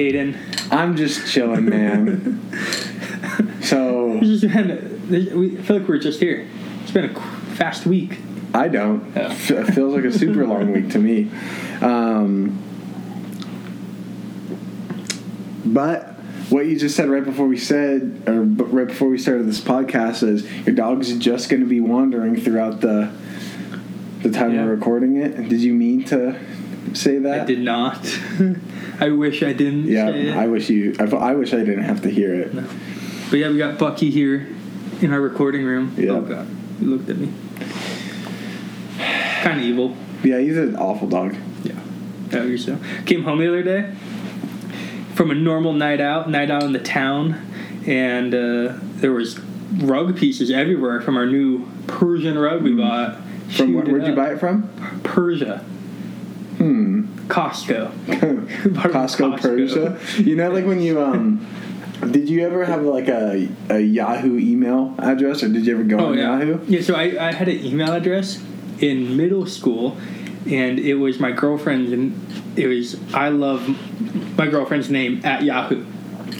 Kaden? I'm just chilling, man. so This has been, we feel like we're just here. It's been a fast week. I don't. F- It feels like a super long week to me. Um, but what you just said right before we said, or right before we started this podcast, is your dog's just going to be wandering throughout the the time Yeah. we're recording it. Did you mean to say that? I did not. I wish I didn't. Yeah. I wish you. I, I wish I didn't have to hear it. No. But yeah, we got Bucky here in our recording room. Yeah. Oh god, he looked at me. Kind of evil. Yeah, he's an awful dog. Yeah. That was so. Came home the other day from a normal night out, night out in the town, and uh, there was rug pieces everywhere from our new Persian rug we bought. From where, where'd you buy it from? Persia. Hmm. Costco. It from Costco, Persia. You know, like when you um, did you ever have like a, a Yahoo email address, or did you ever go Oh on yeah. Yahoo? Yeah. So I, I had an email address in middle school, and it was my girlfriend's, and it was I love my girlfriend's name at Yahoo.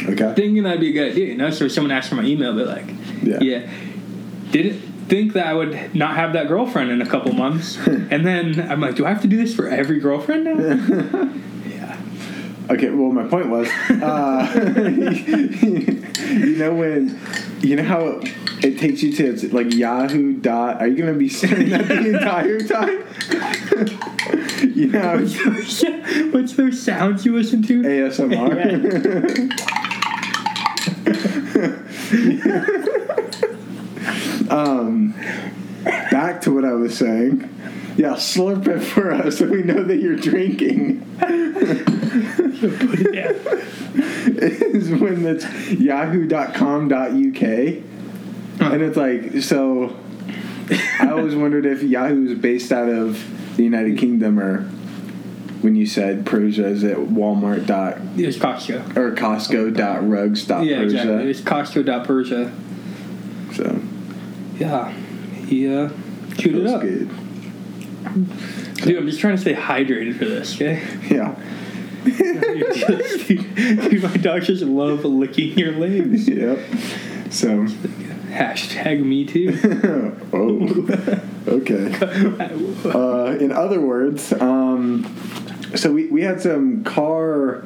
Okay. Thinking that'd be a good idea, you know. So someone asked for my email, but like, Yeah. yeah, didn't think that I would not have that girlfriend in a couple months, and then I'm like, do I have to do this for every girlfriend now? yeah. Okay. Well, my point was, uh, you know when, you know how it takes you to it's like Yahoo dot. Are you gonna be saying that the entire time? you know how it's What's those sounds you listen to? ASMR. Um, back to what I was saying. Yeah, slurp it for us so we know that you're drinking. Is when it's yahoo.com.uk. And it's like, so I always wondered if Yahoo is based out of the United Kingdom or when you said Persia, is it Walmart dot It was Costco. or Costco dot rugs dot Yeah, Persia? exactly. It's Costco.Persia. So Yeah. He uh, chewed it up. good. Dude, I'm just trying to stay hydrated for this, okay? Yeah. Dude, my dogs just love licking your legs. Yep. So Hashtag me too. oh okay. Uh, in other words, um, so we, we had some car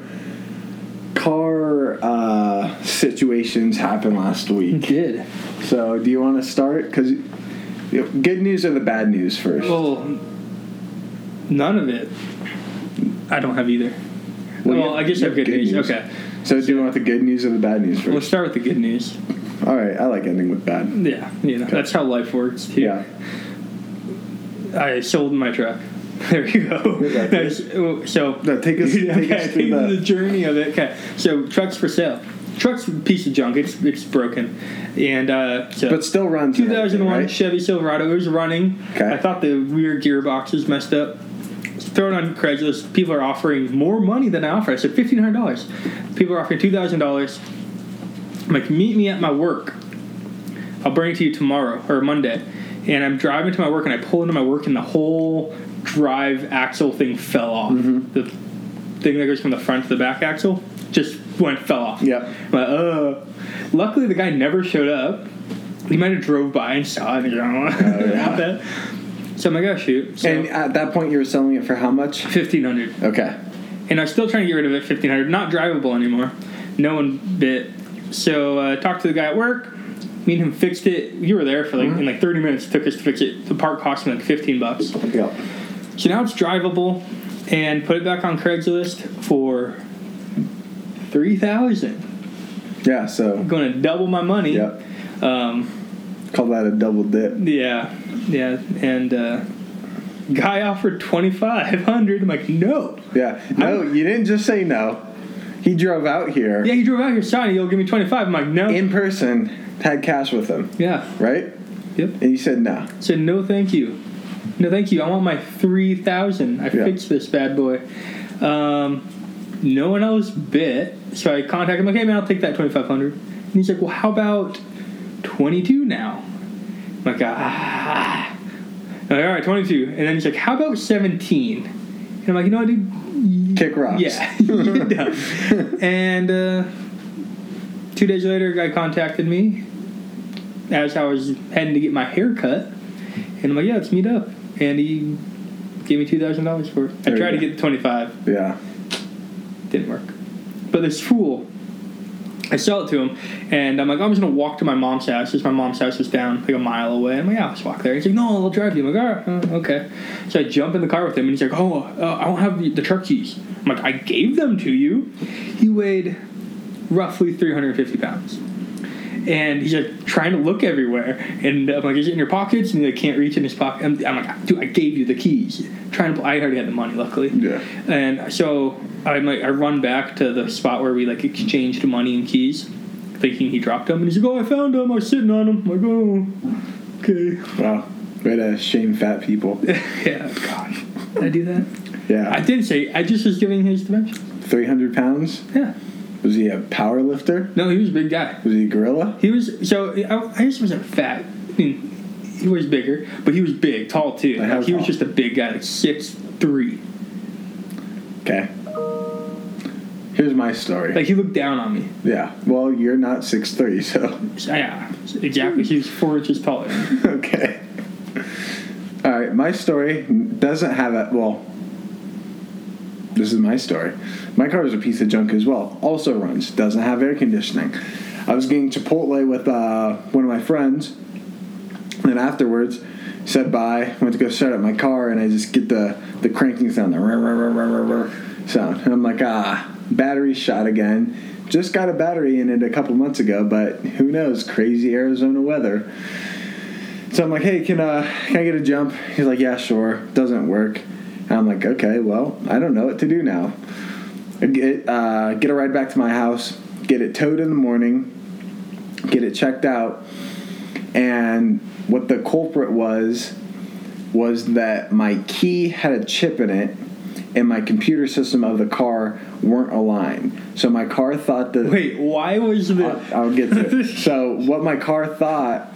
car uh, situations happen last week. Did. So do you want to start? Because good news or the bad news first? Well, none of it. I don't have either. Well, Well, you I guess I have good, news. Okay. So do you want the good news or the bad news We'll first? start with the good news. All right, I like ending with bad. Yeah, you know, that's how life works too. Yeah. I sold my truck. There you go. Oh, so No, take us- take okay, us through the- the journey of it. Okay, so truck's for sale. Truck's a piece of junk. It's it's broken, and uh, so But still runs. 2001 right? Chevy Silverado. It was running. Okay. I thought the rear gearbox was messed up. Thrown on Craigslist. People are offering more money than I offer. I said fifteen hundred dollars. People are offering two thousand dollars. I'm like, meet me at my work. I'll bring it to you tomorrow or Monday. And I'm driving to my work, and I pull into my work, and the whole drive axle thing fell off. Mm-hmm. The thing that goes from the front to the back axle just went fell off. Yeah. Like, uh. Luckily, the guy never showed up. He might have drove by and saw it. And, you know, yeah. that. So I'm like, oh shoot. So And at that point, you were selling it for how much? fifteen hundred, Okay. and I was still trying to get rid of it. Fifteen hundred, not drivable anymore. No one bit. So uh, talked to the guy at work. Me and him fixed it. You were there for like in like thirty minutes. It took us to fix it. The part cost me like fifteen bucks. Yep. So now it's drivable, and put it back on Craigslist for three thousand. Yeah. So. I'm Going to double my money. Yep. Um, Call that a double dip. Yeah, yeah, and uh, guy offered twenty five hundred. I'm like, no. Yeah. No, you didn't just say no. He drove out here Yeah, he drove out here, signing. He'll give me twenty five. I'm like, no. in person, had cash with him, yeah, right? yep. And you said no. Said no, thank you. No, thank you. I want my three thousand. I Yeah. fixed this bad boy. Um, no one else bit, so I contacted him. Like, hey man, I'll take that twenty five hundred. And he's like, well, how about twenty two now? I'm like, ah. I'm like, all right, twenty two. And then he's like, how about seventeen? And I'm like, you know what, dude? Kick rocks. Yeah. And uh, two days later, a guy contacted me as I was heading to get my hair cut. And I'm like, yeah, let's meet up. And he gave me $2,000 for it. I tried to get the 25 Yeah. didn't work. But this fool, I sell it to him, and I'm like, I'm just gonna walk to my mom's house. Because my mom's house was down like a mile away. I'm like, yeah, I'll just walk there. He's like, no, I'll drive you. I'm like, all right, uh, okay. So I jump in the car with him, and he's like, oh, uh, I don't have the, the truck keys. I'm like, I gave them to you. He weighed roughly 350 pounds. And he's like trying to look everywhere, and I'm like, "Is it in your pockets?" And he like can't reach in his pocket. I'm, I'm like, "Dude, I gave you the keys." Trying to, I already had the money, luckily. Yeah. And so I'm like, I run back to the spot where we like exchanged money and keys, thinking he dropped them. And he's like, "Oh, I found them. I was sitting on them." I'm like, "Oh, okay." Wow. Way to shame fat people. yeah, gosh, did I do that? Yeah. I didn't say. I just was giving his dimensions. 300 pounds? Yeah. Was he a power lifter? No, he was a big guy. Was he a gorilla? He was so. I, I just wasn't fat. I mean, he was bigger, but he was big, tall too. Like Like, he was just a big guy, like six three. Okay. Here's my story. Like he looked down on me. yeah. Well, you're not 6'3", so. So, yeah, exactly. He was four inches taller. okay. All right, my story doesn't have a well. This is my story. My car is a piece of junk as well. Also runs, doesn't have air conditioning. I was getting Chipotle with uh, one of my friends, and afterwards said bye. Went to go start up my car, and I just get the the cranking sound, the rah, rah, rah, sound, and I'm like, ah, battery shot again. Just got a battery in it a couple months ago, but who knows? Crazy Arizona weather. So I'm like, hey, can uh, can I get a jump? He's like, yeah, sure. Doesn't work. And I'm like, okay, well, I don't know what to do now. Get uh, get a ride back to my house. Get it towed in the morning. Get it checked out. And what the culprit was was that my key had a chip in it, and my computer system of the car weren't aligned. So my car thought that Wait, why was the? I'll, I'll get to it. So what my car thought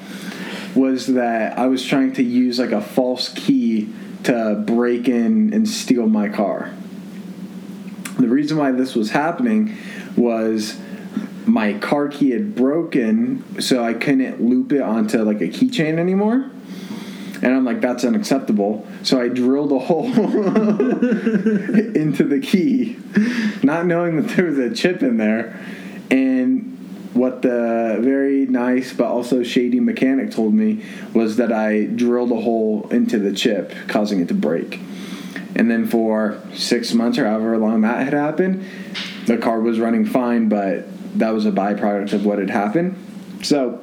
was that I was trying to use like a false key to break in and steal my car. The reason why this was happening was my car key had broken, so I couldn't loop it onto like a keychain anymore. And I'm like, that's unacceptable. So I drilled a hole into the key, not knowing that there was a chip in there. And what the very nice but also shady mechanic told me was that I drilled a hole into the chip, causing it to break. And then for six months or however long that had happened, the car was running fine, but that was a byproduct of what had happened. So,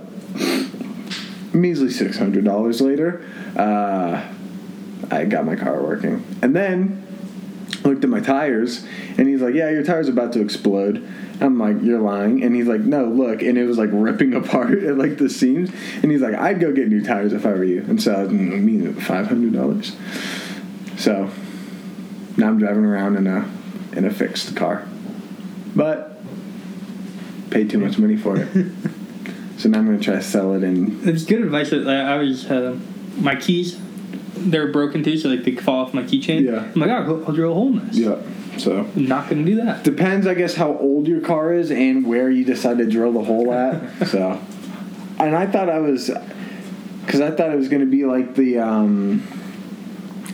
measly $600 later, uh, I got my car working. And then looked at my tires, and he's like, "Yeah, your tire's about to explode." I'm like, "You're lying," and he's like, "No, look," and it was like ripping apart at like the seams, and he's like, "I'd go get new tires if I were you," and so I mean, five hundred dollars. So now I'm driving around in a in a fixed car, but paid too much money for it. so now I'm gonna try to sell it and It's good advice. That like, I was uh, my keys, they're broken too, so like they fall off my keychain. Yeah. I'm like, oh, I'll drill a hole in this. yeah. So not gonna do that. Depends, I guess, how old your car is and where you decide to drill the hole at. so, and I thought I was, because I thought it was going to be like the, um,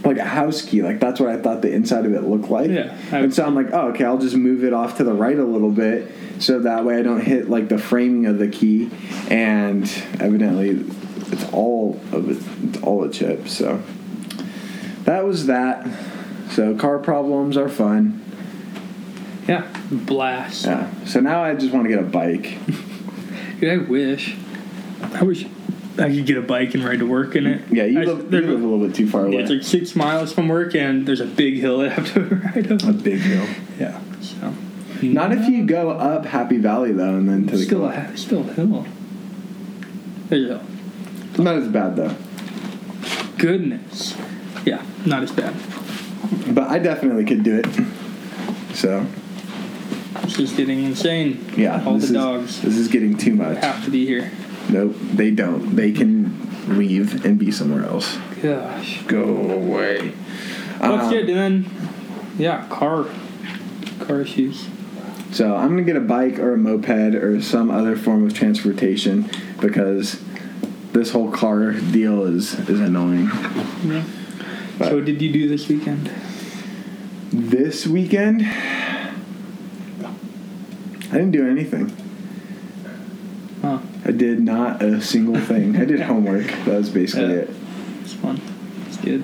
like a house key. Like that's what I thought the inside of it looked like. Yeah, And would- so I'm like, oh, okay, I'll just move it off to the right a little bit, so that way I don't hit like the framing of the key. And evidently, it's all of it, it's all a chip. So that was that. So car problems are fun. Yeah, blast. Yeah. So now I just want to get a bike. Dude, I wish. I wish I could get a bike and ride to work in it. Yeah, you I- live, you live a little bit too far away. yeah, it's like six miles from work, and there's a big hill I have to ride up. a big hill. Yeah. So. Not if you go up Happy Valley though, and then to the still hill. a still a hill. There's a hill. Not as bad though. Goodness. Yeah, not as bad. But I definitely could do it. So This is getting insane. yeah, All the is- dogs This is getting too much. have to be here. Nope, they don't. They can leave and be somewhere else. Gosh. Go away. That's Um, good. And then, yeah, car car issues. So I'm gonna get a bike or a moped or some other form of transportation because this whole car deal is is annoying. Yeah. But- So what did you do this weekend? This weekend, I didn't do anything. Huh. I did not a single thing. I did homework. That was basically Yeah. it. It's fun. It's good.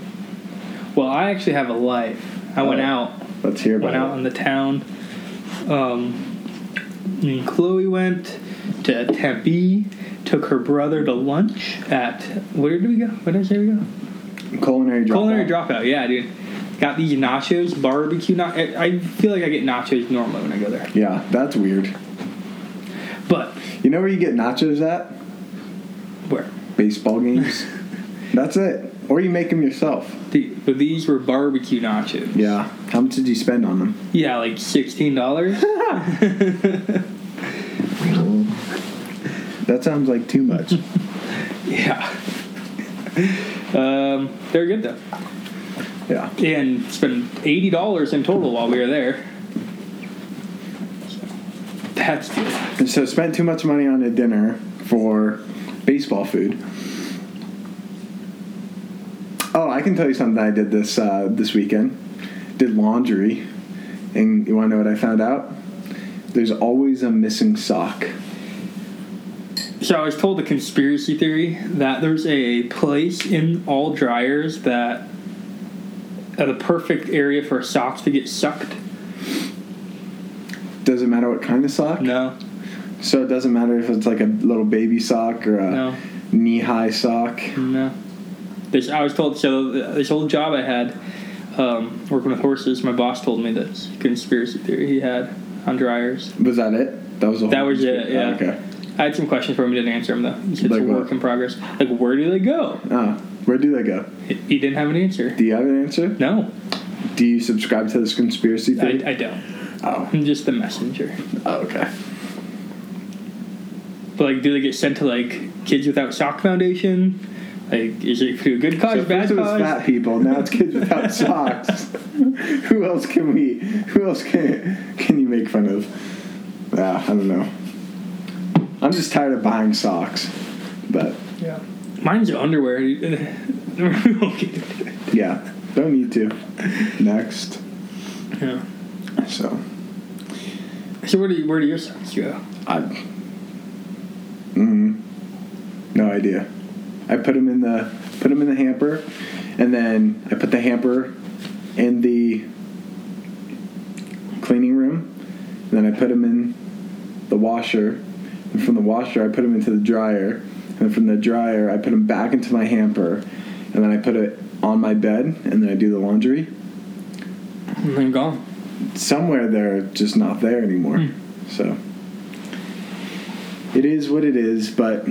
Well, I actually have a life. I went Oh. out. Let's hear about Went out in the town. Um, me and Chloe went to Tempe. Took her brother to lunch at where did we go? Where did I say we go? Culinary dropout. Culinary dropout. Yeah, dude. Got these nachos, barbecue. Na- I feel like I get nachos normally when I go there, Yeah, that's weird. but You know where you get nachos at? where? Baseball games. that's it. Or you make them yourself. The, but these were barbecue nachos. Yeah. How much did you spend on them? Yeah, like sixteen dollars. That sounds like too much. yeah. Um, they're good though, yeah. and spent eighty dollars in total while we were there. That's good. And so spent too much money on a dinner for baseball food. Oh, I can tell you something I did this uh, this weekend. Did laundry, and you want to know what I found out? There's always a missing sock. So I was told a conspiracy theory that there's a place in all dryers that are the perfect area for socks to get sucked. Doesn't matter what kind of sock. No, So it doesn't matter if it's like a little baby sock or a no, knee-high sock. no. This I was told. So this old job I had, um, working with horses, my boss told me this conspiracy theory he had on dryers. Was that it? That was the That was it, yeah. Oh, okay. I had some questions for him. He didn't answer them though. He said Like it's a what? work in progress. Like where do they go? Ah, where do they go? He, he didn't have an answer. Do you have an answer? No, Do you subscribe to this conspiracy theory? I, I don't. oh. I'm just the messenger. oh, okay. But like, do they get sent to like Kids Without Sock Foundation? Like, is it for a good cause, So bad first it was cause? fat people. Now it's kids without socks. who else can we? Who else can can you make fun of? Ah, I don't know. I'm just tired of buying socks, but Yeah. Mine's underwear. We won't get into it. yeah, don't need to. Next, yeah. so So where do you, where do your socks go? I. Mm, no idea. I put them in the put them in the hamper, and then I put the hamper in the cleaning room. And then I put them in the washer, and from the washer I put them into the dryer, and from the dryer I put them back into my hamper, and then I put it on my bed, and then I do the laundry. And then gone. Somewhere they're just not there anymore. Hmm. So it is what it is, but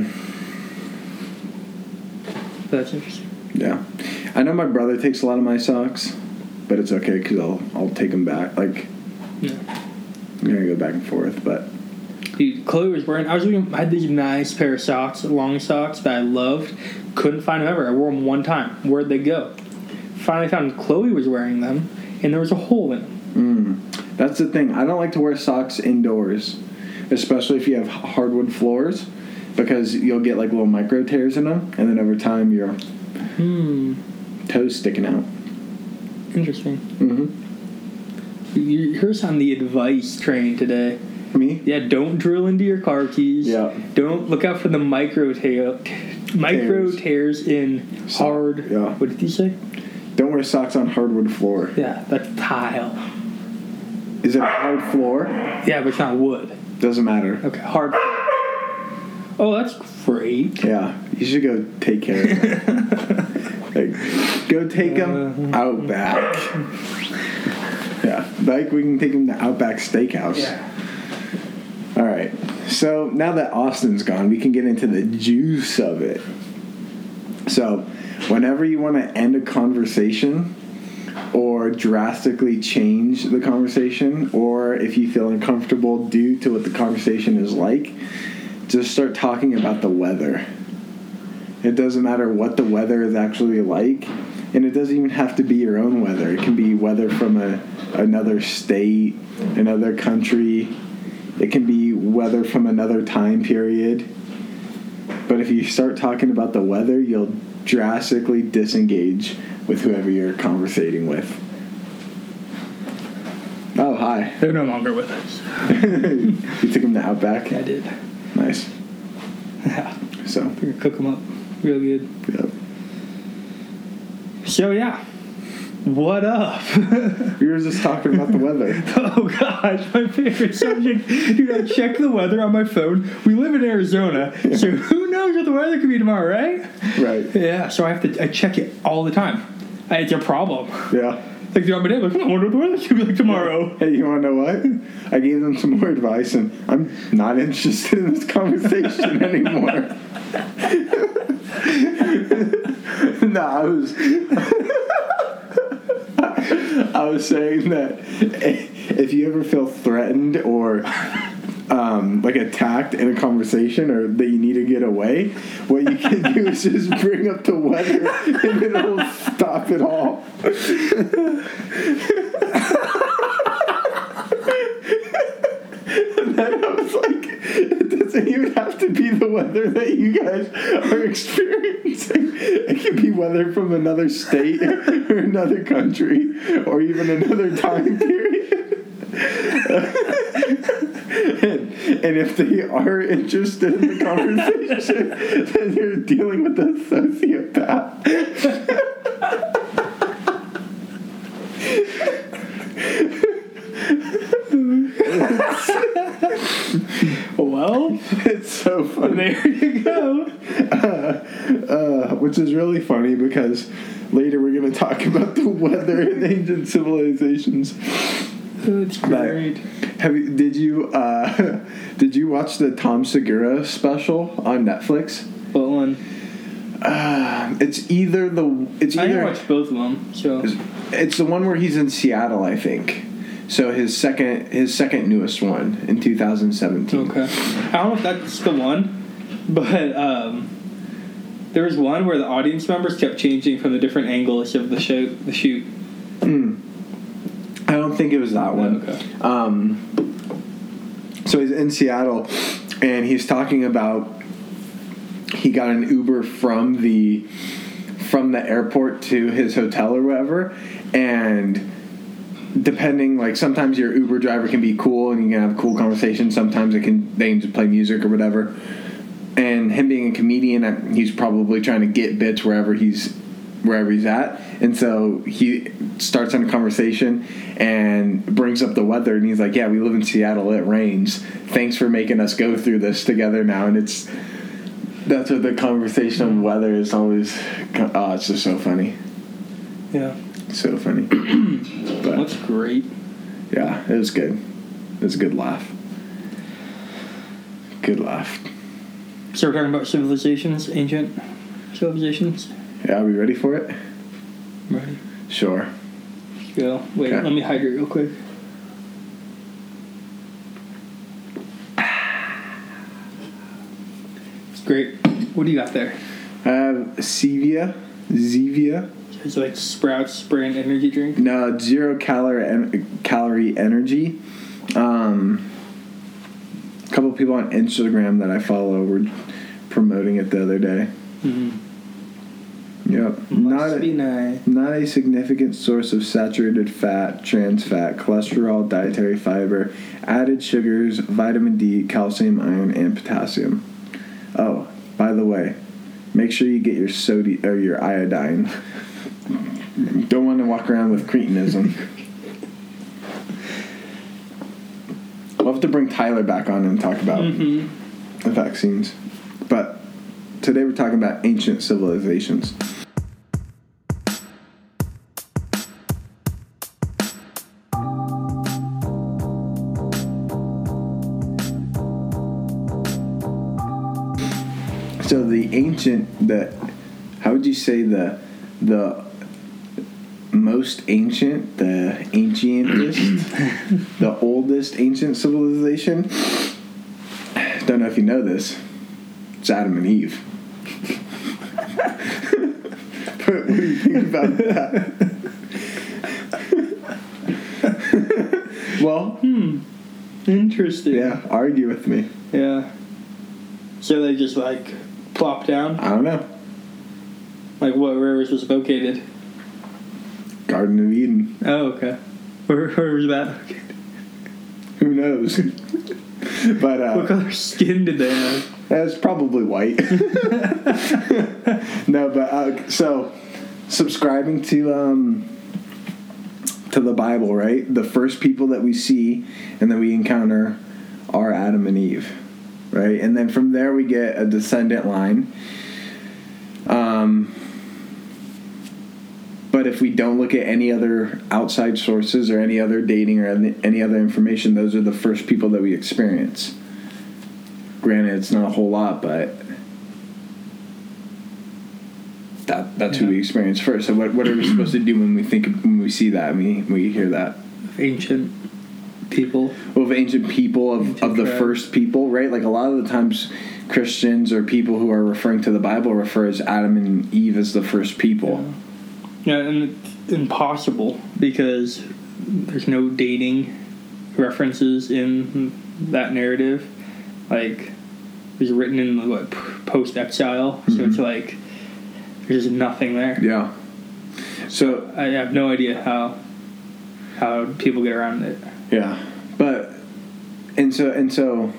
That's interesting. yeah, I know my brother takes a lot of my socks, but it's okay because I'll I'll take them back. Like Yeah. I'm gonna go back and forth, but Dude, Chloe was wearing. I was looking. I had these nice pair of socks, long socks that I loved. Couldn't find them ever. I wore them one time. Where'd they go? Finally found Chloe was wearing them, and there was a hole in them. mm, that's the thing. I don't like to wear socks indoors, especially if you have hardwood floors, because you'll get like little micro tears in them, and then over time your Hmm. toes sticking out. Interesting. Mm-hmm. You- Here's on the advice train today. Me? Yeah, don't drill into your car keys. Yeah. Don't look out for the micro tail, micro Tears. tears in So- hard. yeah. What did you say? Don't wear socks on hardwood floor. Yeah, that's tile. Is it a hard floor? Yeah, but it's not wood. Doesn't matter. Okay, hard. Oh, that's great. Yeah, you should go take care of it. like, go take them uh-huh. out back. Yeah, like we can take them to Outback Steakhouse. All right. So now that Austin's gone, we can get into the juice of it. So, whenever you want to end a conversation or drastically change the conversation, or if you feel uncomfortable due to what the conversation is like, just start talking about the weather. It doesn't matter what the weather is actually like. and it doesn't even have to be your own weather. It can be weather from a another state, another country. It can be weather from another time period. But if you start talking about the weather, you'll drastically disengage with whoever you're conversating with. Oh, hi. They're no longer with us. you took them to Outback? I did. Nice. Yeah. So, We're gonna cook them up real good. yep. So yeah, what up? We were just talking about the weather. oh gosh, my favorite subject. Dude, I check the weather on my phone. We live in Arizona, so who knows what the weather could be tomorrow, right? Right. Yeah, so I have to I check it all the time. It's a problem. Yeah. Like the other day, like, "Hmm, I wonder what the weather could be like tomorrow. Hey, you want to know what? I gave them some more advice, and I'm not interested in this conversation anymore. no, I was. I was saying that if you ever feel threatened or um, like attacked in a conversation or that you need to get away, what you can do is just bring up the weather and it'll stop it all. And then I was like, it doesn't even have to be the weather that you guys are experiencing. It could be weather from another state or another country or even another time period. and, and if they are interested in the conversation, then you're dealing with a sociopath. Well, It's so funny. there you go. uh, which is really funny because later we're going to talk about the weather in ancient civilizations. That's great. Have you, did you uh, did you watch the Tom Segura special on Netflix? What one? Uh, it's either the it's I either watched both of them. So it's the one where he's in Seattle, I think. So his second his second newest one in 2017. okay, I don't know if that's the one, but um, there was one where the audience members kept changing from the different angles of the show, the shoot. I don't think it was that one. Okay. Um, so he's in Seattle, and he's talking about he got an Uber from the from the airport to his hotel or whatever, and depending like sometimes your Uber driver can be cool and you can have cool conversation. Sometimes it can they can just play music or whatever. And him being a comedian, he's probably trying to get bits wherever he's wherever he's at, and so he starts on a conversation and brings up the weather, and he's like, "Yeah, we live in Seattle. It rains. Thanks for making us go through this together now." And it's that's what the conversation of weather is always. Oh, it's just so funny, Yeah, so funny. but that's great. yeah, it was good. It was a good laugh. Good laugh. So we're talking about civilizations, ancient civilizations. Yeah, are we ready for it? Ready? Sure. Go. Wait, let me hydrate real quick. It's great. What do you got there? Uh, I have Zevia. Zevia. It's like sprouts brand energy drink. No, zero calorie en- calorie energy. Um, a couple people on Instagram that I follow were promoting it the other day. Mm-hmm. Yep. Must Not be a, nice. not a significant source of saturated fat, trans fat, cholesterol, dietary fiber, added sugars, vitamin D, calcium, iron, and potassium. Oh, by the way, make sure you get your sodium or your iodine. Don't want to walk around with cretinism. we'll have to bring Tyler back on and talk about Mm-hmm. the vaccines. But today we're talking about ancient civilizations. So the ancient the how would you say the the most ancient, the ancientest, the oldest ancient civilization? Don't know if you know this. It's Adam and Eve. what do you think about that? well, hmm. Interesting. yeah, argue with me. Yeah. So they just like plop down? I don't know. Like what rivers was located? Garden of Eden. Oh, okay. Where, where was that located? Who knows? but uh, What color skin did they have? That's probably white. no, but uh, so subscribing to um, to the Bible, right? The first people that we see and that we encounter are Adam and Eve, right? And then from there we get a descendant line. Um, but if we don't look at any other outside sources or any other dating or any, any other information, those are the first people that we experience. Granted it's not a whole lot but that that's who we experience first. So what, what are we supposed to do when we think when we see that? We we hear that. Ancient people. well, of ancient people of, Ancient of the tribes. first people right? Like a lot of the times christians or people who are referring to the bible refer as adam and eve as the first people. Yeah, and it's impossible because there's no dating references in that narrative. Like, it was written in what post exile, so it's mm-hmm. like there's just nothing there. yeah so I have no idea how how people get around it. Yeah, but and so and so,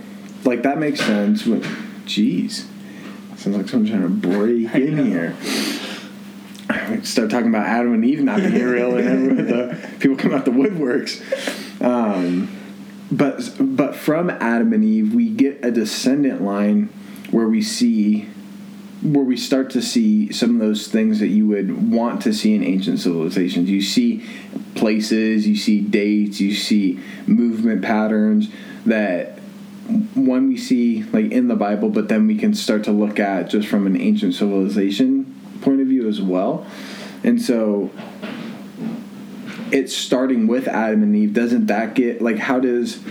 like that makes sense. When, jeez, sounds like someone's trying to break in here. Start talking about Adam and Eve not being real, and everyone, the people come out the woodworks. Um, but but from Adam and Eve, we get a descendant line where we see where we start to see some of those things that you would want to see in ancient civilizations. You see places, you see dates, you see movement patterns that one we see like in the Bible, but then we can start to look at just from an ancient civilization point of view as well. And so it's starting with Adam and Eve. Doesn't that get like how does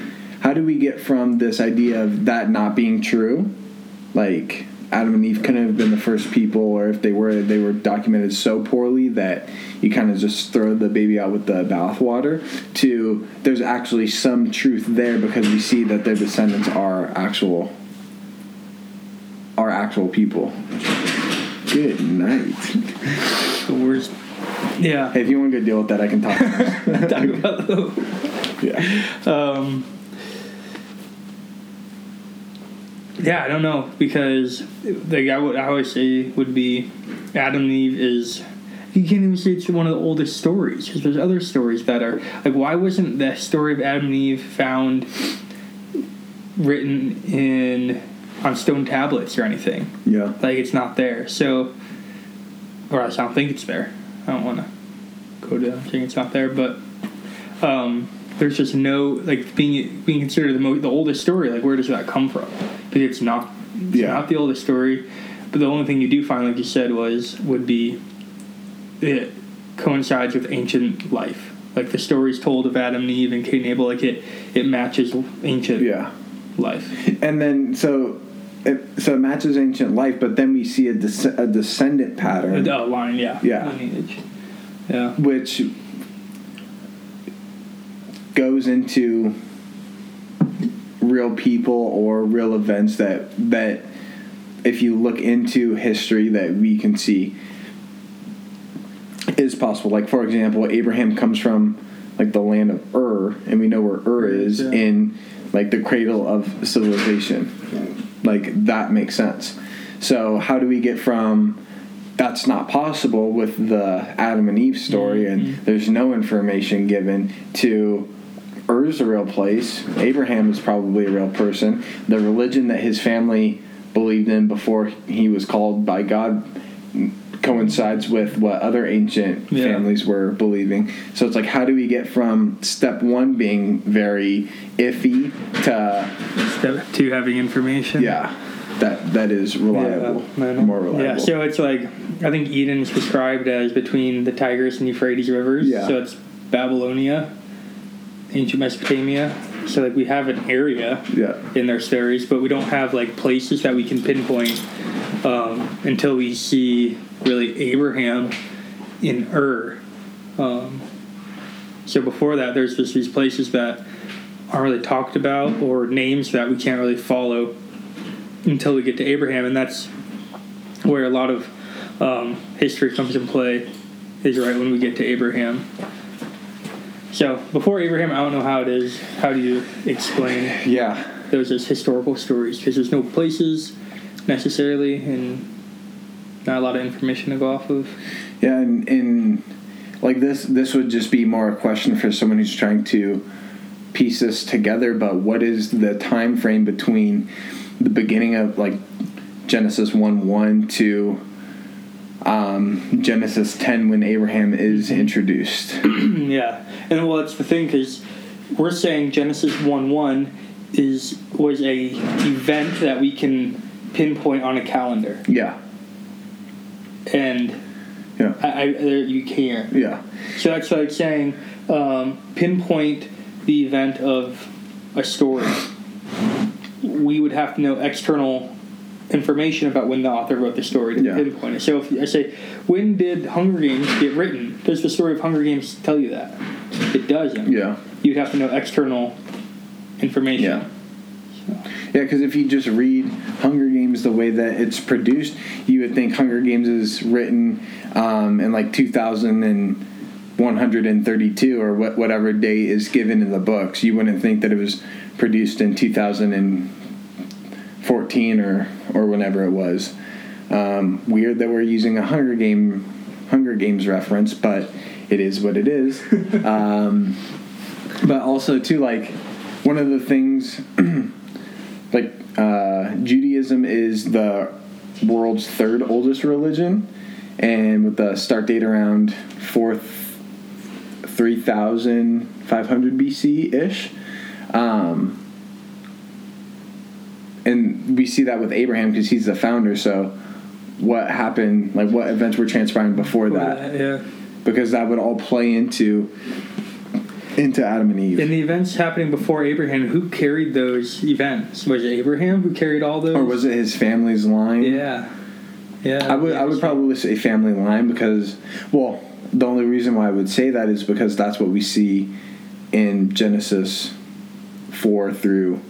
how do we get from this idea of that not being true? Like Adam and Eve couldn't have been the first people, or if they were, they were documented so poorly that you kind of just throw the baby out with the bathwater. To there's actually some truth there because we see that their descendants are actual, are actual people. Good night. The worst. Yeah. If you want to go deal with that, I can talk. Talk about the yeah. Um, yeah, I don't know because like I would I always say would be Adam and Eve is you can't even say it's one of the oldest stories because there's other stories that are like why wasn't the story of Adam and Eve found written in on stone tablets or anything Yeah. like it's not there so or else I don't think it's there I don't want to go to saying it's not there but um, there's just no like being being considered the mo- the oldest story. Like where does that come from? Because it's not it's Yeah. not the oldest story. But the only thing you do find, like you said, was would be it coincides with ancient life. Like the stories told of Adam and Eve and Cain and Abel, like it it matches ancient Yeah. life. And then so. It, so it matches ancient life, but then we see a, des- a descendant pattern. The line, yeah, Yeah. lineage. yeah, which goes into real people or real events that that if you look into history that we can see is possible like for example abraham comes from like the land of ur and we know where ur is Yeah. in like the cradle of civilization like that makes sense so how do we get from that's not possible with the Adam and Eve story, mm-hmm. and there's no information given to Ur's a real place. Abraham is probably a real person. The religion that his family believed in before he was called by God coincides with what other ancient Yeah. families were believing. So it's like, how do we get from step one being very iffy to step two having information. yeah, that that is reliable, Yeah, more reliable. Yeah, so it's like I think Eden is described as between the Tigris and Euphrates rivers. Yeah. So it's Babylonia, ancient Mesopotamia. So like we have an area yeah. in their stories, but we don't have like places that we can pinpoint um, until we see really Abraham in Ur. Um, so before that, there's just these places that aren't really talked about or names that we can't really follow until we get to Abraham, and that's where a lot of um, history comes in play. Is right when we get to Abraham. So before Abraham, I don't know how it is. How do you explain Yeah. those as historical stories? Because there's no places necessarily, and not a lot of information to go off of. Yeah, and, and like this, this would just be more a question for someone who's trying to piece this together. But what is the time frame between the beginning of like Genesis one one to um, Genesis ten when Abraham is introduced? yeah, and well, that's the thing because we're saying Genesis one one is was a event that we can pinpoint on a calendar, yeah, and yeah, I, I you can't. yeah, So that's like saying um, pinpoint the event of a story. We would have to know external information about when the author wrote the story to Yeah. pinpoint it. So if I say, when did Hunger Games get written? Does the story of Hunger Games tell you that? It doesn't. yeah. You'd have to know external information. Yeah. Yeah, because if you just read Hunger Games the way that it's produced, you would think Hunger Games is written um, in like 2132 or what, whatever date is given in the books. You wouldn't think that it was produced in 2014 or or whenever it was. Um, weird that we're using a Hunger Game Hunger Games reference, but it is what it is. um, but also too like one of the things like uh, Judaism is the world's third oldest religion, and with the start date around fourth three thousand five hundred BC ish. Um, and we see that with Abraham because he's the founder. So, what happened? Like, what events were transpiring before that? yeah. Because that would all play into into Adam and Eve. In the events happening before Abraham, who carried those events? Was it Abraham who carried all those? or was it his family's line? Yeah. Yeah. I would I would probably say family line because well the only reason why I would say that is because that's what we see in Genesis four through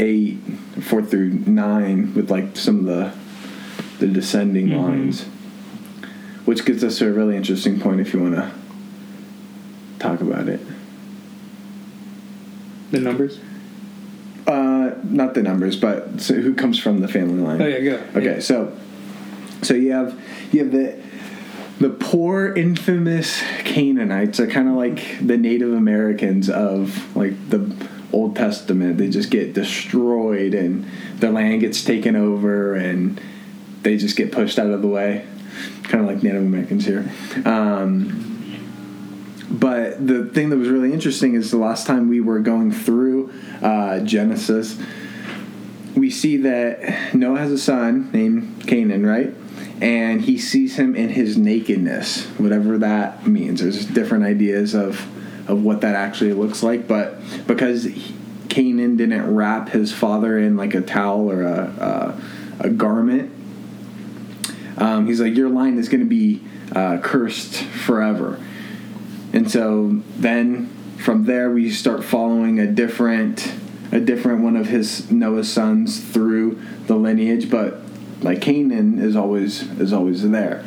eight, four through nine with like some of the the descending Mhm. lines, which gets us to a really interesting point if you want to talk about it. the numbers. Uh, not the numbers, but so who comes from the family line? Oh yeah, go. Okay, so so you have you have the the poor infamous Canaanites are kind of like the Native Americans of like the Old Testament. They just get destroyed and their land gets taken over and they just get pushed out of the way. Kind of like Native Americans here. Um, but the thing that was really interesting is the last time we were going through uh, Genesis, we see that Noah has a son named Canaan, right? And he sees him in his nakedness, whatever that means. There's different ideas of of what that actually looks like, but because Canaan didn't wrap his father in like a towel or a a, a garment, um, he's like, your line is going to be uh, cursed forever. And so then from there we start following a different a different one of his Noah's sons through the lineage, but like Canaan is always is always there.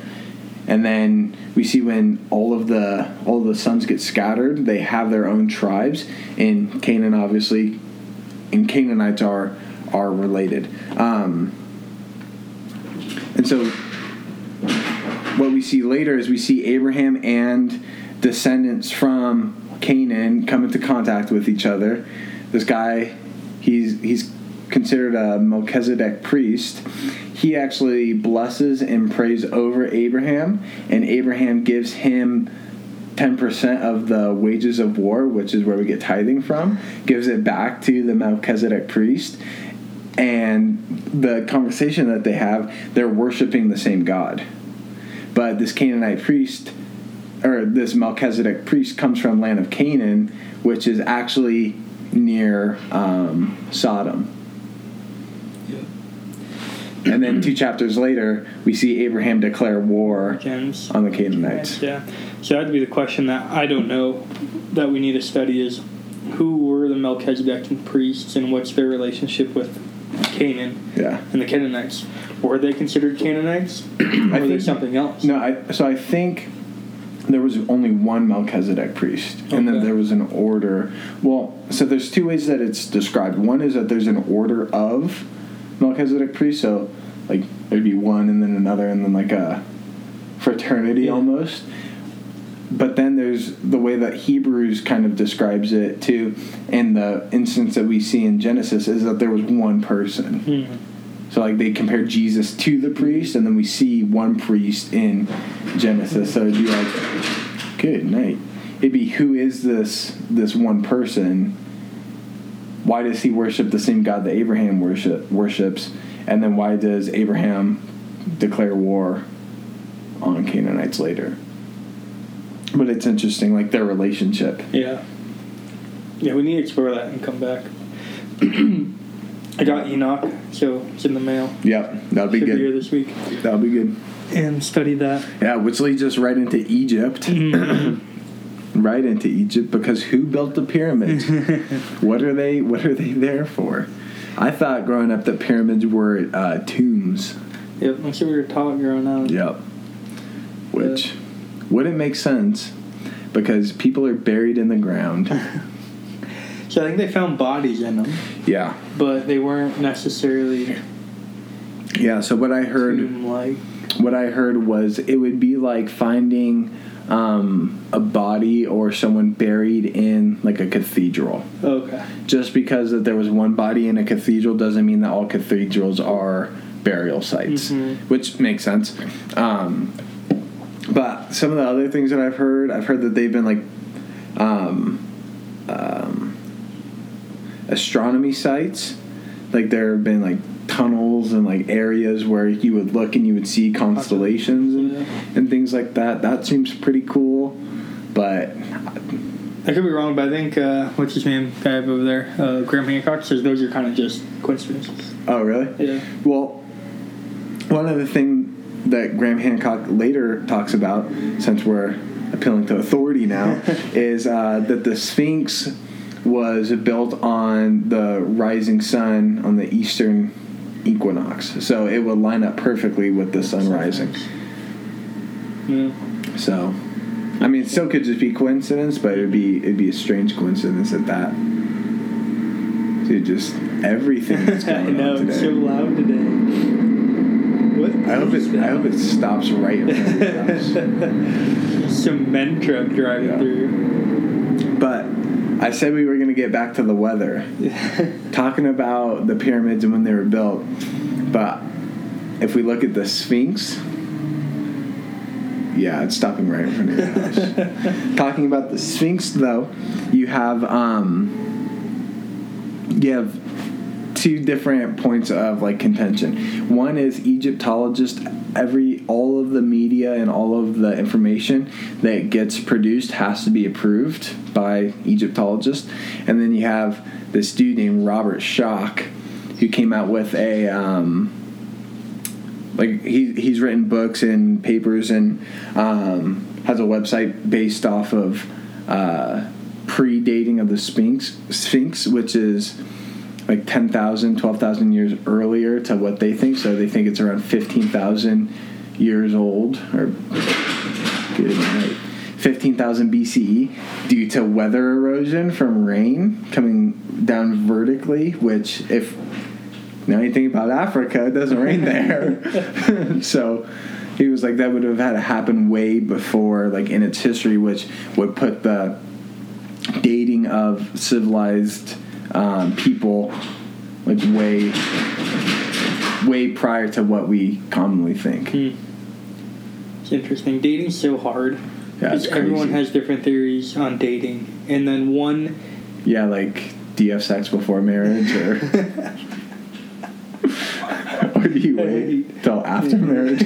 And then we see when all of the all of the sons get scattered, they have their own tribes. And Canaan obviously and Canaanites are are related. Um, and so what we see later is we see Abraham and descendants from Canaan come into contact with each other. This guy, he's he's considered a Melchizedek priest. He actually blesses and prays over Abraham, and Abraham gives him 10% of the wages of war, which is where we get tithing from, gives it back to the Melchizedek priest. And the conversation that they have, they're worshiping the same God. But this Canaanite priest, or this Melchizedek priest, comes from land of Canaan, which is actually near um, Sodom. And then two chapters later, we see Abraham declare war on the Canaanites. Yeah. So that'd be the question that I don't know that we need to study is who were the Melchizedekian priests and what's their relationship with Canaan Yeah. and the Canaanites? Were they considered Canaanites? or were they think- something else? No, I, so I think there was only one Melchizedek priest, and then there was an order. Well, so there's two ways that it's described. One is that there's an order of Melchizedek priests, so like there'd be one and then another, and then like a fraternity Yeah. almost. But then there's the way that Hebrews kind of describes it too, and the instance that we see in Genesis is that there was one person. Hmm. So like they compare Jesus to the priest, and then we see one priest in Genesis. So it'd be like, good night. It'd be who is this this one person? Why does he worship the same God that Abraham worship worships? And then why does Abraham declare war on Canaanites later? But it's interesting, like their relationship. Yeah. Yeah, we need to explore that and come back. I got Enoch, so it's in the mail. Yep, that'll be Should be here good. this week. That'll be good. And study that. Yeah, which leads us right into Egypt. right into Egypt because who built the pyramids? what are they? What are they there for? I thought growing up that pyramids were uh, tombs. Yep, that's what we were taught growing up. Yep. Which wouldn't make sense because people are buried in the ground. So I think they found bodies in them, yeah. but they weren't necessarily Yeah. So what I heard. tomb-like. What I heard was it would be like finding um, a body or someone buried in like a cathedral. Okay. Just because that there was one body in a cathedral doesn't mean that all cathedrals are burial sites, Mhm. which makes sense. Um, but some of the other things that I've heard, I've heard that they've been like um, um, astronomy sites. Like there have been like tunnels and like areas where you would look and you would see constellations and, Yeah. and things like that. That seems pretty cool. But I could be wrong, but I think uh, what's his name guy over there, uh, Graham Hancock, says those are kind of just coincidences. oh really? Yeah. Well, one of the things that Graham Hancock later talks about, since we're appealing to authority now, is uh, that the Sphinx was built on the rising sun on the eastern equinox, so it would line up perfectly with the sun rising. Yeah. So, I mean, it still could just be coincidence, but it'd be it'd be a strange coincidence at that. Dude, just everything that's I going know on it's today. so loud today. What? I hope is it. I hope it stops right in front of your house. Cement truck driving Yeah. through. But I said we were going to get back to the weather, talking about the pyramids and when they were built. But if we look at the Sphinx, yeah, it's stopping right in front of your house. talking about the Sphinx, though, you have um, you have two different points of like contention. One is Egyptologists every all of the media and all of the information that gets produced has to be approved by Egyptologists. And then you have this dude named Robert Schoch who came out with a um, like he he's written books and papers and um, has a website based off of uh, pre-dating of the Sphinx Sphinx, which is like 10,000, 12,000 years earlier to what they think. So they think it's around 15,000 years old or good night. 15,000 BCE due to weather erosion from rain coming down vertically, which if now you think about Africa, it doesn't rain there. so he was like that would have had to happen way before like in its history, which would put the dating of civilized um, people like way way prior to what we commonly think. Hmm. It's interesting. Dating's so hard. Yeah, everyone has different theories on dating. And then one Yeah, like do you have sex before marriage or or do you wait till after marriage?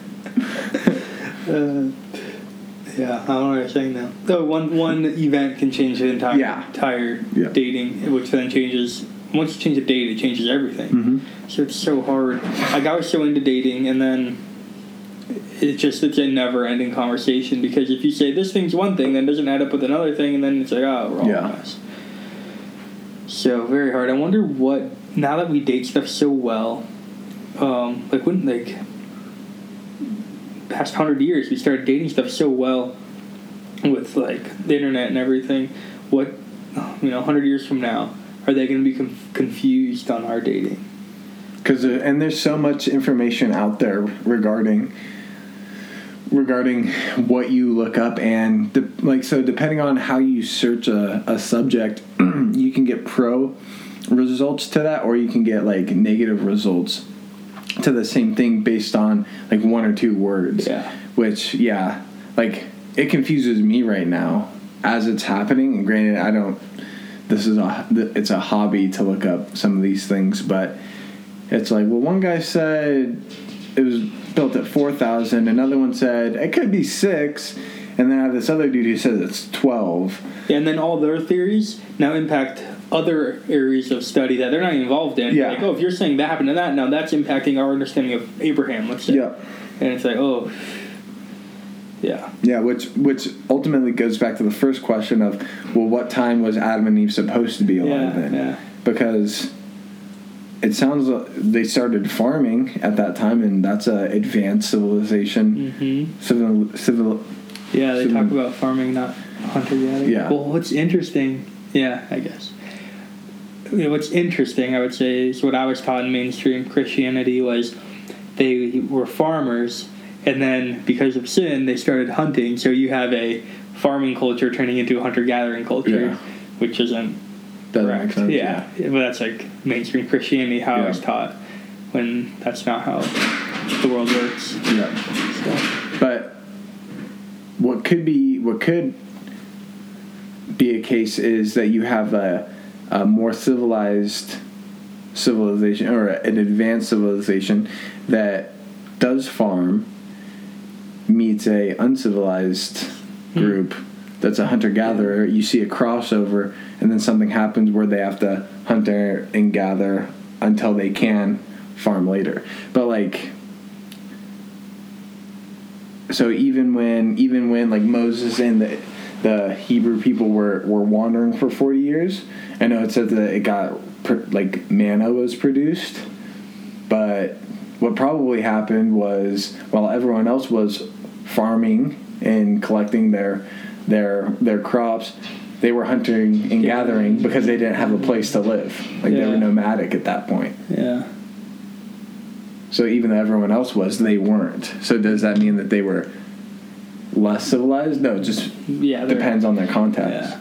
Uh, yeah, I don't know what you're saying now. Though one one event can change the entire Yeah. entire Yeah. dating, which then changes once you change a date, it changes everything. Mhm. So it's so hard. Like I was so into dating, and then it's just it's a never-ending conversation because if you say this thing's one thing, then it doesn't add up with another thing, and then it's like oh, we're all Yeah. mess. So very hard. I wonder what now that we date stuff so well, um, like when like past hundred years we started dating stuff so well with like the internet and everything. What you know, hundred years from now, are they going to be conf- confused on our dating? because uh, and there's so much information out there regarding regarding what you look up and de- like so depending on how you search a, a subject you can get pro results to that or you can get like negative results to the same thing based on like one or two words. Yeah. which yeah like it confuses me right now as it's happening. And granted i don't this is a it's a hobby to look up some of these things but it's like well one guy said it was built at 4000 another one said it could be 6 and then I have this other dude who says it's 12 Yeah, and then all their theories now impact other areas of study that they're not involved in. Yeah. Like, oh, if you're saying that happened to that, now that's impacting our understanding of Abraham, let's say. yeah And it's like, oh, yeah. yeah which which ultimately goes back to the first question of well what time was adam and eve supposed to be alive Yeah, in yeah. because it sounds like they started farming at that time and that's a advanced civilization hmm civil civil Yeah, they So- talk about farming, not hunter gathering. Yeah. Well, what's interesting, yeah, I guess. You know, what's interesting, I would say, is what I was taught in mainstream Christianity was they were farmers, and then because of sin, they started hunting. So you have a farming culture turning into a hunter gathering culture, Yeah. which isn't doesn't correct. sense yeah. but that's like mainstream Christianity, how I was taught, when that's not how the world works. yeah So. But what could be what could be a case is that you have a, a more civilized civilization or an advanced civilization that does farm meets a uncivilized hmm. group that's a hunter gatherer. You see a crossover, and then something happens where they have to hunt and gather until they can farm later. But like so even when even when like Moses and the the Hebrew people were were wandering for 40 years I know it said that it got like manna was produced but what probably happened was while everyone else was farming and collecting their their their crops they were hunting and Yeah. gathering because they didn't have a place to live like they were nomadic at that point Yeah. so even though everyone else was, they weren't. So does that mean that they were less civilized? No, just Yeah. depends on their context.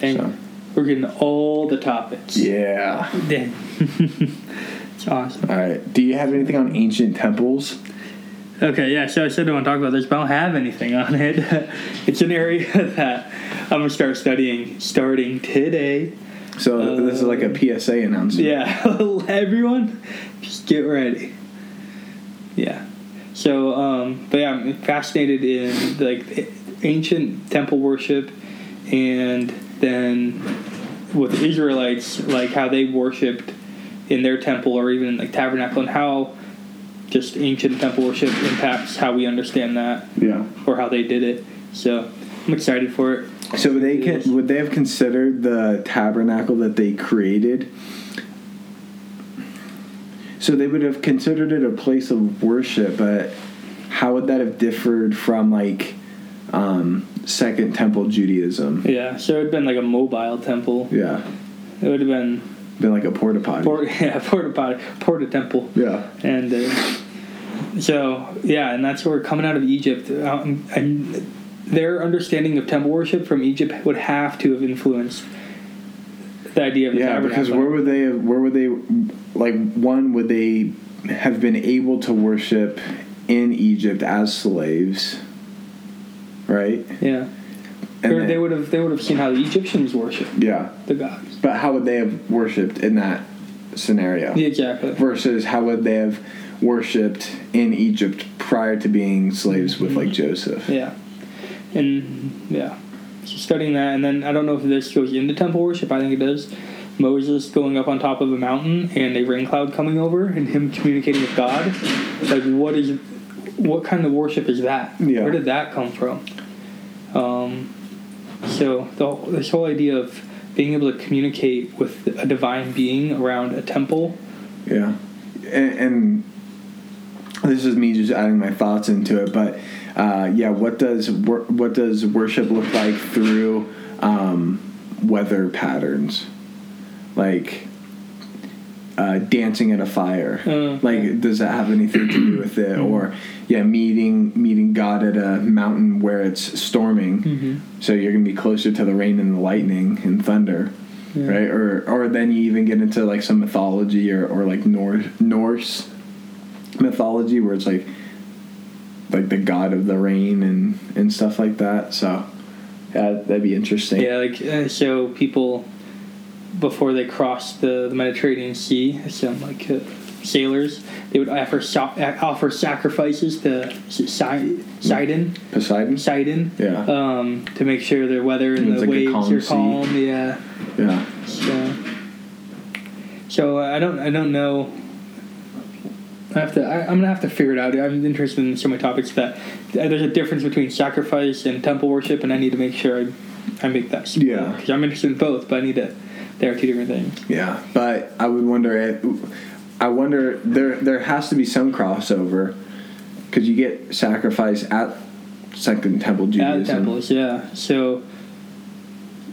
Yeah. And So. We're getting all the topics. Yeah. Dang. it's awesome. All right. Do you have anything on ancient temples? Okay, yeah, so I said I want to talk about this, but I don't have anything on it. it's an area that I'm going to start studying starting today. So this is like a PSA announcement. Yeah, everyone, just get ready. Yeah. So, um, but yeah, I'm fascinated in like ancient temple worship, and then with the Israelites, like how they worshipped in their temple or even in like tabernacle, and how just ancient temple worship impacts how we understand that Yeah. or how they did it. So I'm excited for it. So would they con- would they have considered the tabernacle that they created? So they would have considered it a place of worship, but how would that have differed from like um, Second Temple Judaism? Yeah, so it'd been like a mobile temple. Yeah, It would have been been like a porta potty. port, yeah, porta potty, porta temple. yeah, and uh, so yeah, and that's where coming out of Egypt, um, and their understanding of temple worship from Egypt would have to have influenced the idea of the yeah. tabernacle. Because where would they? Have, where would they? Like one, would they have been able to worship in Egypt as slaves? Right. yeah, And Or then- they would have they would have seen how the Egyptians worshipped. Yeah. the gods. But how would they have worshipped in that scenario? Yeah, exactly. Versus how would they have worshipped in Egypt prior to being slaves with like mm-hmm. Joseph? Yeah, and yeah, so studying that, and then I don't know if this goes into temple worship. I think it does, Moses going up on top of a mountain and a rain cloud coming over and him communicating with God. Like, what is, what kind of worship is that? Yeah. Where did that come from? Um, so the, this whole idea of being able to communicate with a divine being around a temple. Yeah, and, and this is me just adding my thoughts into it, but uh, yeah, what does wor- what does worship look like through um, weather patterns, like uh, dancing at a fire? Uh, like, does that have anything to do with it, or yeah, meeting meeting God at a mountain where it's storming, Mhm. so you're gonna be closer to the rain and the lightning and thunder Yeah. right? Or or then you even get into like some mythology or, or like Norse Norse mythology where it's like like the god of the rain and and stuff like that. So yeah, that'd be interesting. Yeah, like uh, so people before they crossed the, the Mediterranean Sea, some like uh, sailors, they would offer sa- offer sacrifices to Si- Sidon, Poseidon. Sidon, Yeah. um, to make sure the weather and It's the like waves calm are sea. calm. Yeah. Yeah. So, so I don't I don't know. I have to. I, I'm gonna have to figure it out. I'm interested in so many topics that uh, there's a difference between sacrifice and temple worship, and I need to make sure I, I make that. Yeah. because I'm interested in both, but I need to. They are two different things. Yeah. But I would wonder. It, I wonder there there has to be some crossover because you get sacrifice at Second Temple Judaism. At temples, yeah. So,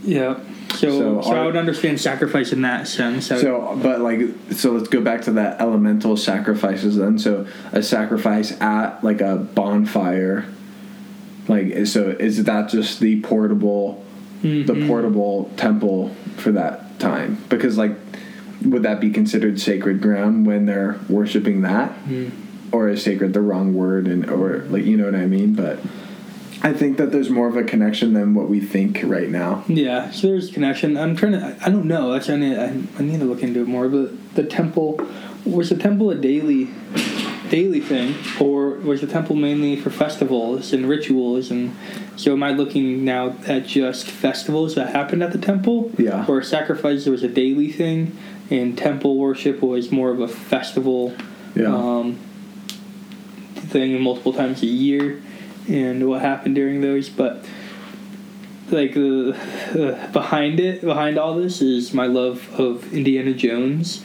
yeah. So, So so, I would understand sacrifice in that sense. I So, but like, so let's go back to that elemental sacrifices then. So, a sacrifice at like a bonfire, like, so is that just the portable, the Mhm. portable temple for that time? Because, like, would that be considered sacred ground when they're worshiping that? Mm. Or is sacred the wrong word? And, or, like, you know what I mean? But I think that there's more of a connection than what we think right now. Yeah, so there's connection. I'm trying to. I, don't know. Actually, I need, I, I need to look into it more. But the temple was the temple a daily, daily thing, or was the temple mainly for festivals and rituals? And so, am I looking now at just festivals that happened at the temple? Yeah. Or sacrifice was a daily thing, and temple worship was more of a festival. Yeah. Um, thing multiple times a year and what happened during those but like the uh, behind it behind all this is my love of indiana jones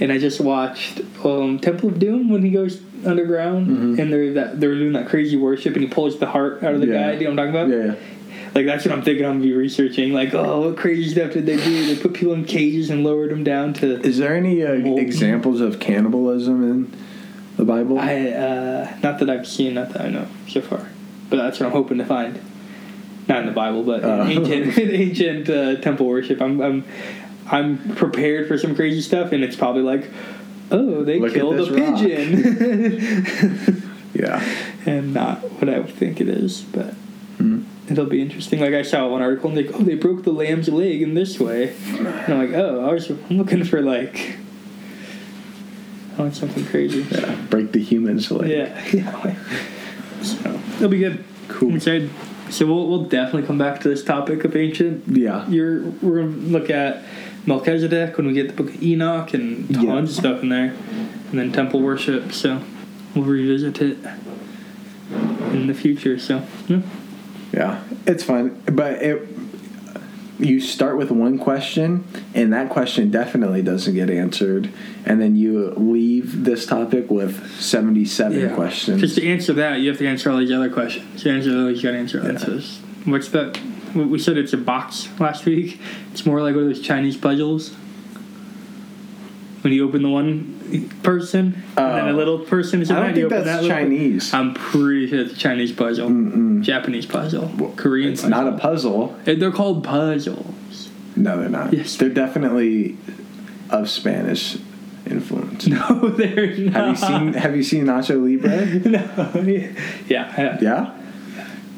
and i just watched um, temple of doom when he goes underground Mhm. and they're that they're doing that crazy worship and he pulls the heart out of the Yeah. guy do you know what i'm talking about yeah. Like that's what i'm thinking i'm gonna be researching like oh what crazy stuff did they do they put people in cages and lowered them down to Is there any uh, examples of cannibalism in the Bible? I uh, not that I've seen, not that I know so far, but that's what I'm hoping to find. Not in the Bible, but in Oh. ancient in ancient uh, temple worship. I'm I'm I'm prepared for some crazy stuff, and it's probably like, oh, they Look killed a rock. pigeon, yeah. and not what I think it is, but. Hmm. It'll be interesting. Like I saw one article and like, oh, they broke the lamb's leg in this way, and I'm like, oh, I was I'm looking for like, I want something crazy. Yeah. Break the humans leg. Yeah, yeah. So it'll be good. Cool. I'm. So we'll, we'll definitely come back to this topic of ancient. Yeah. You're we're gonna look at Melchizedek when we get the book of Enoch and tons Yeah. of stuff in there, and then temple worship. So we'll revisit it in the future. So yeah. Yeah. It's fun, but it. You start with one question, and that question definitely doesn't get answered, and then you leave this topic with seventy-seven Because questions. to answer that, you have to answer all these other questions. To answer those, you got to answer Yeah. answers. What's that? We said it's a box last week. It's more like one of those Chinese puzzles. When you open the one person, and then a Oh. little person is I don't think that's that little- Chinese. I'm pretty sure it's a Chinese puzzle, Mm-mm. Japanese puzzle, Korean. It's puzzle. not a puzzle. Eh, They're called puzzles. No, they're not. Yes. They're definitely of Spanish influence. No, they're not. Have you seen Have you seen Nacho Libre? no. Yeah. Yeah. Yeah.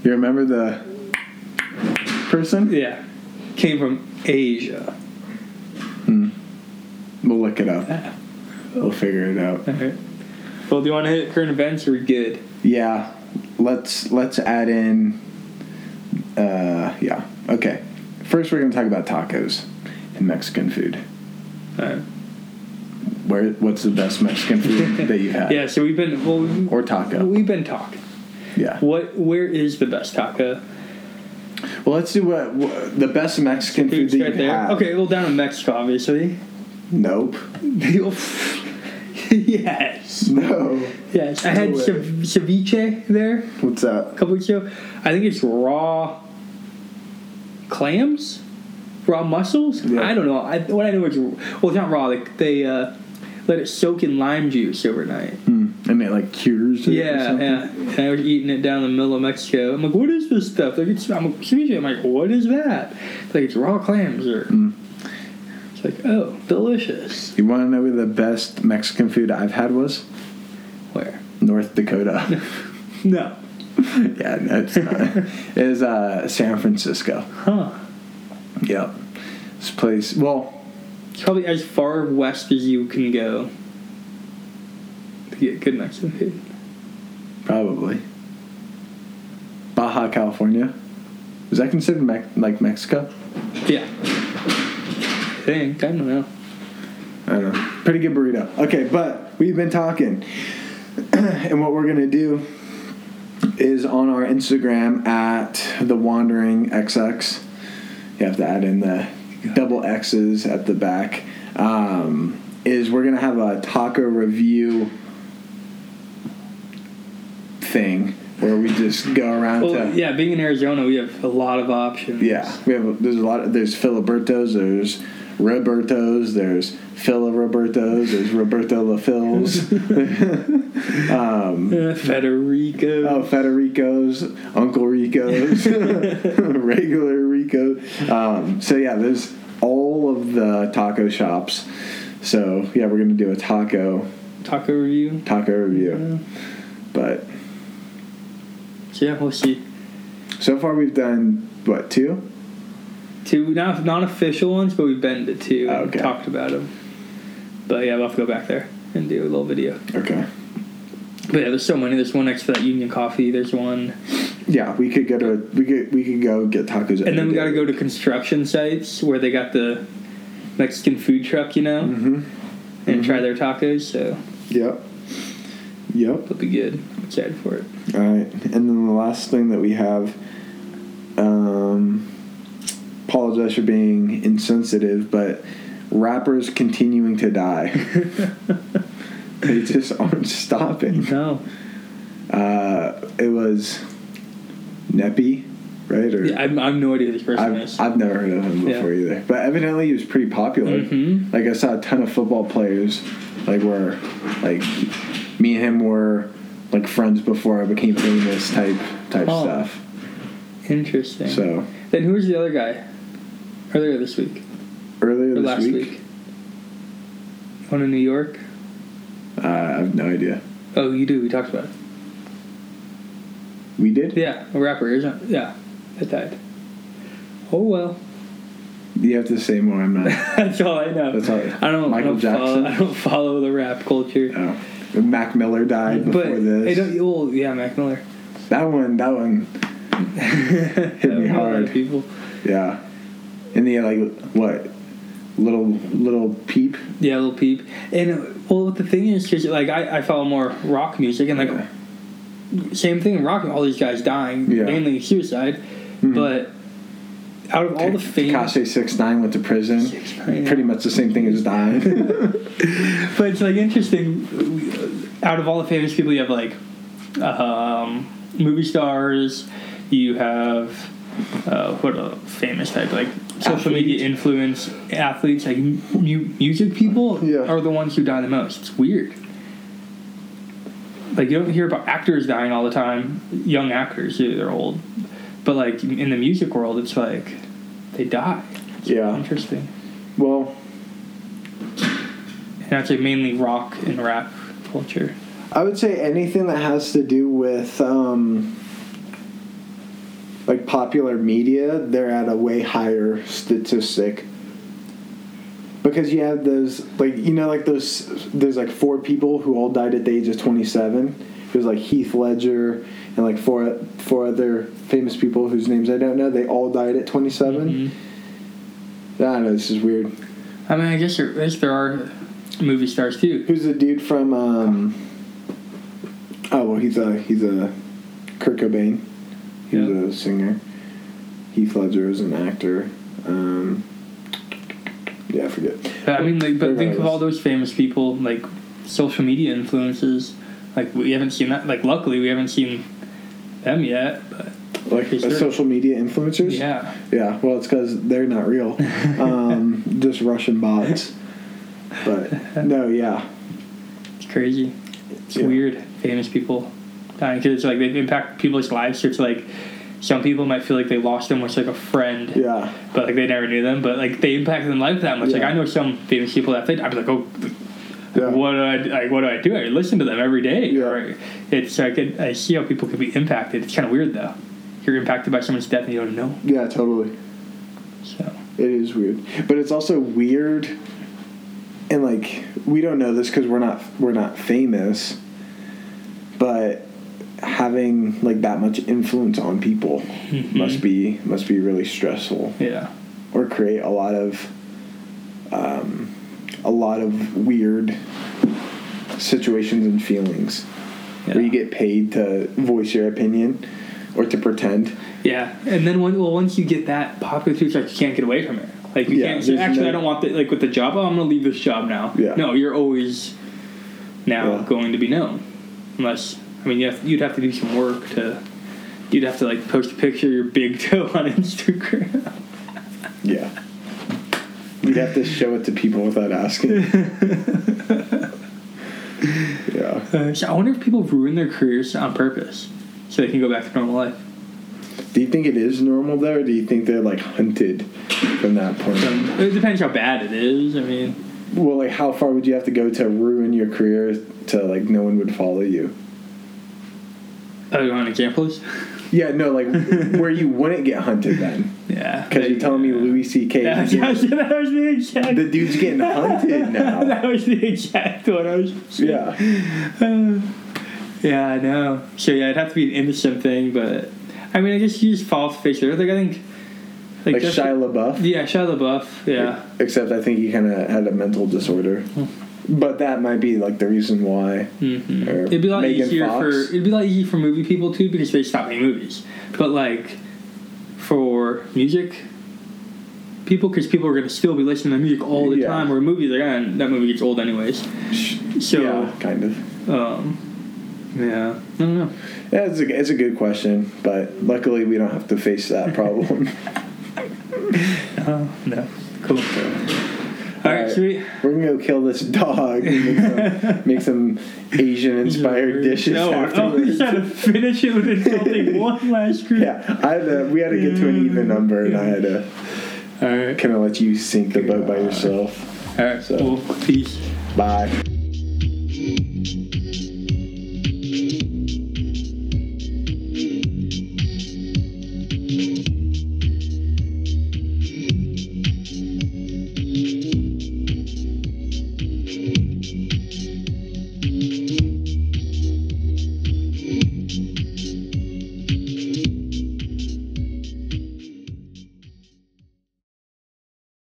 You remember the person? Yeah. Came from Asia. We'll look it up. We'll figure it out. Well, do you want to hit current events? Or good? Yeah. Let's let's add in. Uh, yeah. Okay. First, we're gonna talk about tacos and Mexican food. Alright. Where? What's the best Mexican food that you've had? Yeah, so we've been well, we- Or taco? We've been talking. Yeah. What? Where is the best taco? Well, let's do what, what the best Mexican food that right you've there. had. Okay, well, down in Mexico, obviously. Nope. yes. No. Yes. I had No ceviche there What's a that? couple weeks ago. I think it's raw clams, raw mussels. Yeah. I don't know. I, what I know is well, it's not raw. They, they uh, let it soak in lime juice overnight. Hmm. And it like cures. It or Yeah, something? yeah. And I was eating it down in the middle of Mexico. I'm like, what is this stuff? Like, it's, I'm like, ceviche. I'm like, what is that? It's like, it's raw clams. Or Mm. It's like, oh, delicious. You want to know where the best Mexican food I've had was? Where? North Dakota. No. yeah, no, it's not. it is uh, San Francisco. Huh. Yep. This place. Well, It's probably as far west as you can go to get good Mexican food. probably. Baja California. Is that considered Mex- like Mexico? Yeah. I think. I don't know. I don't know. Pretty good burrito. Okay, but we've been talking. and what we're going to do is on our Instagram at the Wandering XX. You have to add in the double X's at the back. Um, is we're going to have a taco review thing where we just go around Well, to. yeah, being in Arizona, we have a lot of options. Yeah, we have. There's a lot. Of, there's Filibertos. There's Robertos. There's Phila Robertos. There's Roberto LaFils. um, Uh, Federico. oh, Federico's, Uncle Rico's, regular Rico. Um, so yeah, there's all of the taco shops. So yeah, we're gonna do a taco Taco review. taco review. Yeah. But yeah, we'll see. so far we've done what two? Two not not official ones, but we've been to two and Okay. talked about them. But yeah, we'll have to go back there and do a little video. Okay. But yeah, there's so many. There's one next to that Union Coffee. There's one, Yeah, we could go to we could we could go get tacos. and then we got to go to construction sites where they got the Mexican food truck, you know, Mm-hmm. and try their tacos. So Yep. Yep. it'll be good. I'm excited for it. All right, and then the last thing that we have. Um, apologize for being insensitive, but rappers continuing to die. they just aren't stopping. No, Uh, it was Neppy, right? Or yeah, I've, I have no idea who this person I've, is. I've never heard of him Yeah. before either. But evidently he was pretty popular. Mhm. Like I saw a ton of football players, like where, like, me and him were like friends before I became famous type type Oh. stuff. Interesting. So then who was the other guy? Earlier this week earlier or this last week, week? One in New York. Uh, I have no idea. Oh, you do. We talked about it. We did. Yeah, a rapper. Isn't it? Yeah, that died. Oh well. You have to say more. I'm not. That's all I know. That's all- I don't. Michael I don't Follow, Jackson? I don't follow the rap culture. oh. Mac Miller died before but this. I don't. Well, yeah, Mac Miller. that one. That one. Hit me hard. People. Yeah. And the like what? Little little peep. Yeah, little peep. And well, the thing is, because like I, I follow more rock music, and like Yeah. same thing in rock. All these guys dying, Yeah. mainly suicide. Mhm. But out of all the famous, Tekashi six nine went to prison. 6ix9ine, Pretty much the same thing as dying. but it's like interesting. Out of all the famous people, you have like um, movie stars. You have uh, what a famous type like social media influence athletes, like mu- music people, Yeah. are the ones who die the most. It's weird. Like you don't hear about actors dying all the time. Young actors, yeah, they're old, but like in the music world, it's like they die. It's Yeah. interesting. well, And that's like mainly rock and rap culture. I would say anything that has to do with um, like popular media, they're at a way higher statistic. Because you have those, like you know, like those. There's like four people who all died at the age of 27. It was like Heath Ledger and like four four other famous people whose names I don't know. They all died at 27. Mhm. I don't know. This is weird. I mean, I guess there, I guess there are movie stars too. Who's the dude from? Um, oh well, he's a he's a Kurt Cobain. He's Yeah. a singer. Heath Ledger is an actor. Um, yeah, I forget. But I mean, like, but think of all those famous people, like social media influences. Like we haven't seen that. Like luckily, we haven't seen them yet. But Like uh, social media influencers. yeah, Yeah, well, it's because they're not real. um, just Russian bots. But no, yeah, it's crazy. It's Yeah. weird. Famous people because it's like they impact people's lives. So it's like some people might feel like they lost them was like a friend, yeah, but like they never knew them. But like they impacted their life that much. Like I know some famous people that they, I'd be like, oh. yeah. What do I like? What do I do? I listen to them every day. Yeah. Or It's like I, I see how people can be impacted. It's kind of weird though. You're impacted by someone's death and you don't know. Yeah, totally. So It is weird, but it's also weird, and like we don't know this because we're not we're not famous, but having like that much influence on people must be must be really stressful yeah, or create a lot of um, a lot of weird situations and feelings yeah. where you get paid to voice your opinion or to pretend. yeah. And then when well once you get that popular it's like you can't get away from it. Like you Yeah, can't say, actually no- I don't want the like with the job. Oh, I'm gonna leave this job now. Yeah. No, you're always now Yeah. going to be known, unless I mean you have, you'd have to do some work to. You'd have to like post a picture of your big toe on Instagram. Yeah. You'd have to show it to people without asking. yeah. Uh, so I wonder if people ruin their careers on purpose so they can go back to normal life. Do you think it is normal though, or do you think they're like hunted from that point? Um, it depends how bad it is. I mean, Well, like how far would you have to go to ruin your career to like no one would follow you? Oh, you want examples? Yeah, no, like where you wouldn't get hunted then, Yeah. because you're telling me Louis C.K. Yeah, that was the exact. the dude's getting hunted now. that was the exact one I was. Yeah, Uh, yeah, I know. So yeah, it'd have to be an innocent thing, but I mean, I guess you just fall off the face of the earth. Like I think, like just- Shia LaBeouf. Yeah, Shia LaBeouf. Yeah. Except I think he kind of had a mental disorder, but that might be like the reason why. hmm It'd be a lot Megan easier Fox. for it'd be a lot easier for movie people too because they stop making movies. But like for music people, because people are gonna still be listening to music all the Yeah. time. Where movies, like ah, that movie gets old anyways. So yeah, kind of. um, yeah, I don't know. Yeah, it's a, it's a good question, but luckily we don't have to face that problem. Oh no, cool. All right, Alright. sweet. We're gonna go kill this dog and make some, make some Asian inspired dishes No, oh, afterwards. he's trying to finish it with insulting one last group. yeah, I had to, we had to get to an even number, and I had to All right. kind of let you sink the boat by yourself. All right. So- Cool. Peace. Bye.